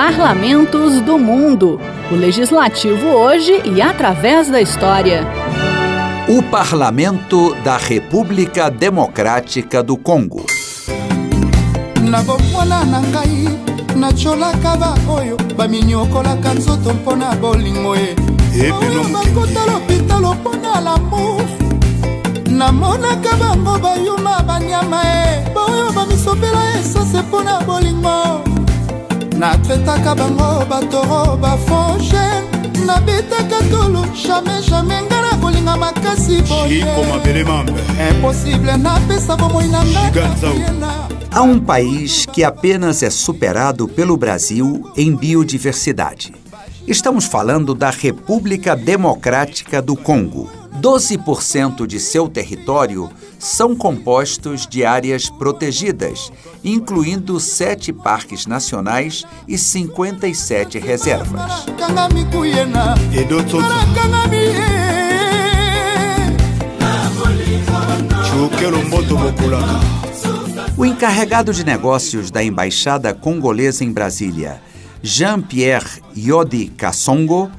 Parlamentos do Mundo. O legislativo hoje e através da história. O Parlamento da República Democrática do Congo. na bomwana na ngai natyolaka baoyo baminyokolaka nzoto mpo na bolingo ye oyo bakota lopitalo mpo na lamour namonaka bango bayuma banyama e baoyo bamisobela esose mpo na bolingo natretaka bango batoro bafonge nabetaka tolo jamai jamai nga na kolinga makasi napesa bomoi na ngai Há um país que apenas é superado pelo Brasil em biodiversidade. Estamos falando da República Democrática do Congo. 12% de seu território são compostos de áreas protegidas, incluindo sete parques nacionais e 57 reservas. O encarregado de negócios da Embaixada Congolesa em Brasília, Jean-Pierre Yodi Kassongo,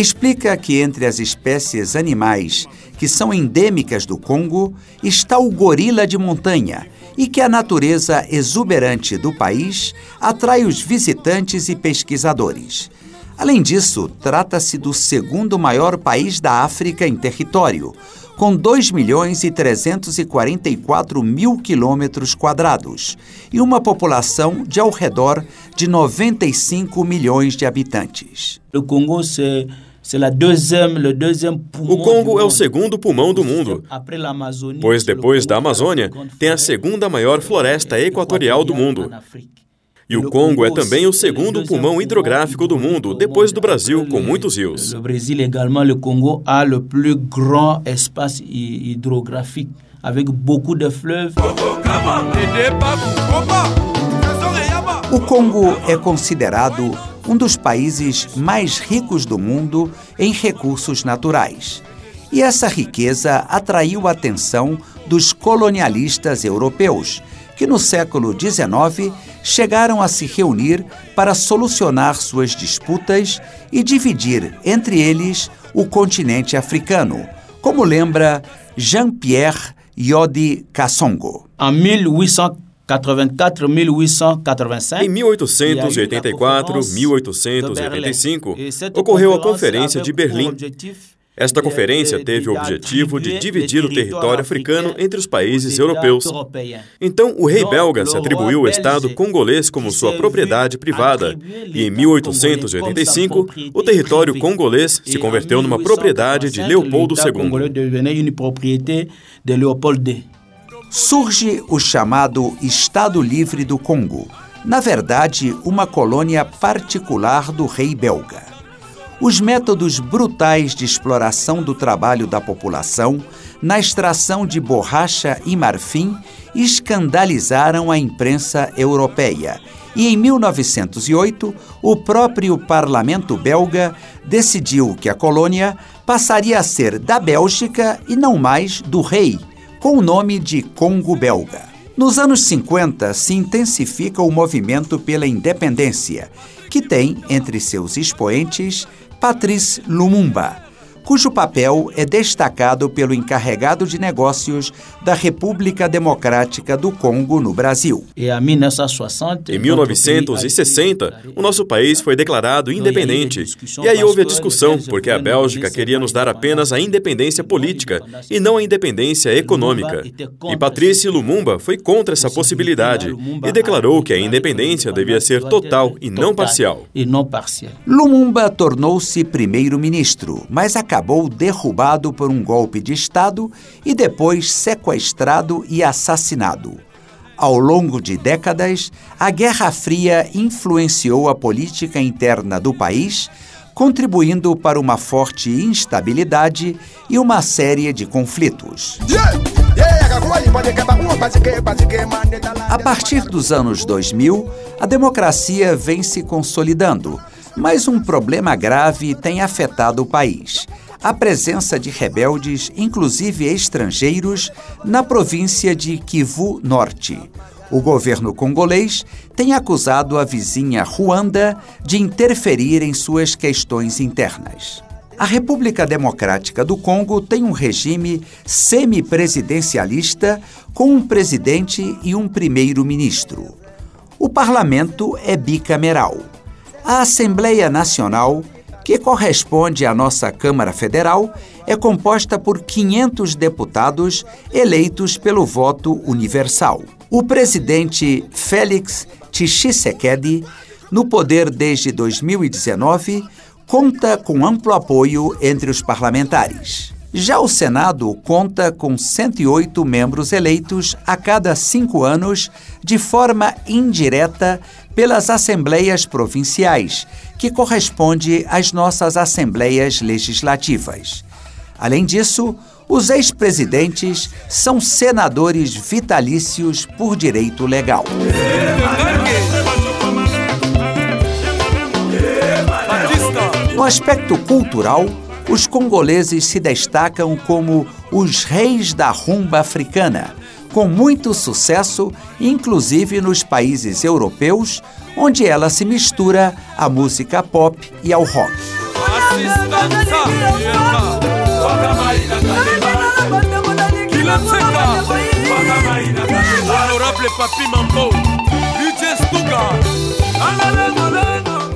explica que entre as espécies animais que são endêmicas do Congo está o gorila de montanha e que a natureza exuberante do país atrai os visitantes e pesquisadores. Além disso, trata-se do segundo maior país da África em território, com 2 milhões e 344 mil quilômetros quadrados e uma população de ao redor de 95 milhões de habitantes. O Congo o Congo é o segundo pulmão do mundo, pois depois da Amazônia tem a segunda maior floresta equatorial do mundo. E o Congo é também o segundo pulmão hidrográfico do mundo, depois do Brasil, com muitos rios. O Brasil également, le Congo a le plus grand espace hydrographique avec beaucoup de fleuves. O Congo é considerado um dos países mais ricos do mundo em recursos naturais. E essa riqueza atraiu a atenção dos colonialistas europeus, que no século XIX chegaram a se reunir para solucionar suas disputas e dividir entre eles o continente africano, como lembra Jean-Pierre Yodi Kassongo. Em 1884, 1885, ocorreu a Conferência de Berlim. Esta conferência teve o objetivo de dividir o território africano entre os países europeus. Então, o rei belga se atribuiu o Estado congolês como sua propriedade privada, e em 1885, o território congolês se converteu numa propriedade de Leopoldo II. Surge o chamado Estado Livre do Congo, na verdade, uma colônia particular do rei belga. Os métodos brutais de exploração do trabalho da população na extração de borracha e marfim escandalizaram a imprensa europeia. E em 1908, o próprio parlamento belga decidiu que a colônia passaria a ser da Bélgica e não mais do rei, com o nome de Congo Belga. Nos anos 50, se intensifica o movimento pela independência, que tem entre seus expoentes Patrice Lumumba, cujo papel é destacado pelo encarregado de negócios da República Democrática do Congo no Brasil. Em 1960, o nosso país foi declarado independente. E aí houve a discussão, porque a Bélgica queria nos dar apenas a independência política e não a independência econômica. E Patrícia Lumumba foi contra essa possibilidade e declarou que a independência devia ser total e não parcial. Lumumba tornou-se primeiro-ministro, mas acabou acabou derrubado por um golpe de Estado e depois sequestrado e assassinado. Ao longo de décadas, a Guerra Fria influenciou a política interna do país, contribuindo para uma forte instabilidade e uma série de conflitos. A partir dos anos 2000, a democracia vem se consolidando, mas um problema grave tem afetado o país a presença de rebeldes, inclusive estrangeiros, na província de Kivu Norte. O governo congolês tem acusado a vizinha Ruanda de interferir em suas questões internas. A República Democrática do Congo tem um regime semipresidencialista com um presidente e um primeiro-ministro. O parlamento é bicameral. A Assembleia Nacional, que corresponde à nossa Câmara Federal, é composta por 500 deputados eleitos pelo voto universal. O presidente Félix Tshisekedi, no poder desde 2019, conta com amplo apoio entre os parlamentares. Já o Senado conta com 108 membros eleitos a cada cinco anos de forma indireta pelas assembleias provinciais, que corresponde às nossas assembleias legislativas. Além disso, os ex-presidentes são senadores vitalícios por direito legal. No aspecto cultural, os congoleses se destacam como os reis da rumba africana, com muito sucesso, inclusive nos países europeus, onde ela se mistura à música pop e ao rock.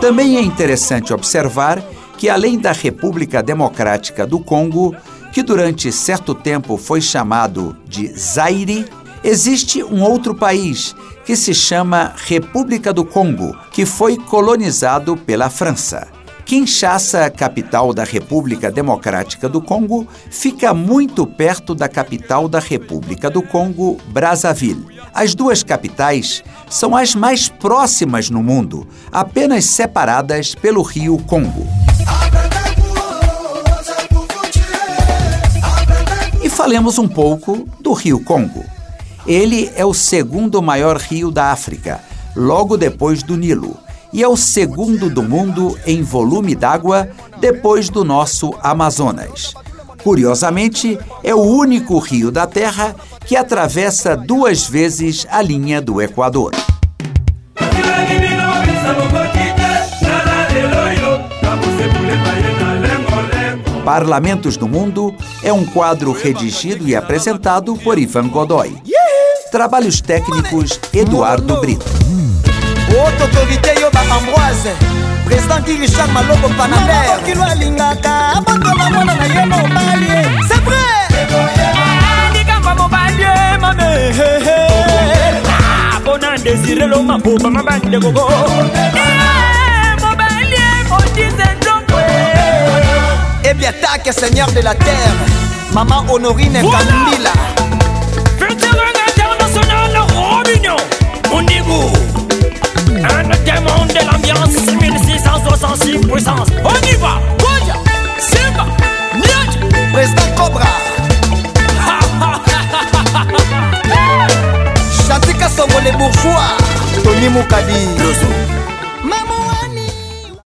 Também é interessante observar que, além da República Democrática do Congo, que durante certo tempo foi chamado de Zaire, existe um outro país que se chama República do Congo, que foi colonizado pela França. Kinshasa, capital da República Democrática do Congo, fica muito perto da capital da República do Congo, Brazzaville. As duas capitais são as mais próximas no mundo, apenas separadas pelo rio Congo. E falemos um pouco do rio Congo. Ele é o segundo maior rio da África, logo depois do Nilo e é o segundo do mundo em volume d'água depois do nosso Amazonas. Curiosamente, é o único rio da Terra que atravessa duas vezes a linha do Equador. Parlamentos do Mundo é um quadro redigido e apresentado por Ivan Godoy. Trabalhos técnicos Eduardo Brito. haute autorité yo baambroise président richard maloko panamerokilo alingaka abotoma mwana na ye mobali c'est vrai likambo mobali mame mpona ndesire lo maboba mabandekoko mobali modise ndongo ebiatake seigneur de la terre. Mama honorine kambila Vétéran Monigo Un démon de l'ambiance 1666 puissance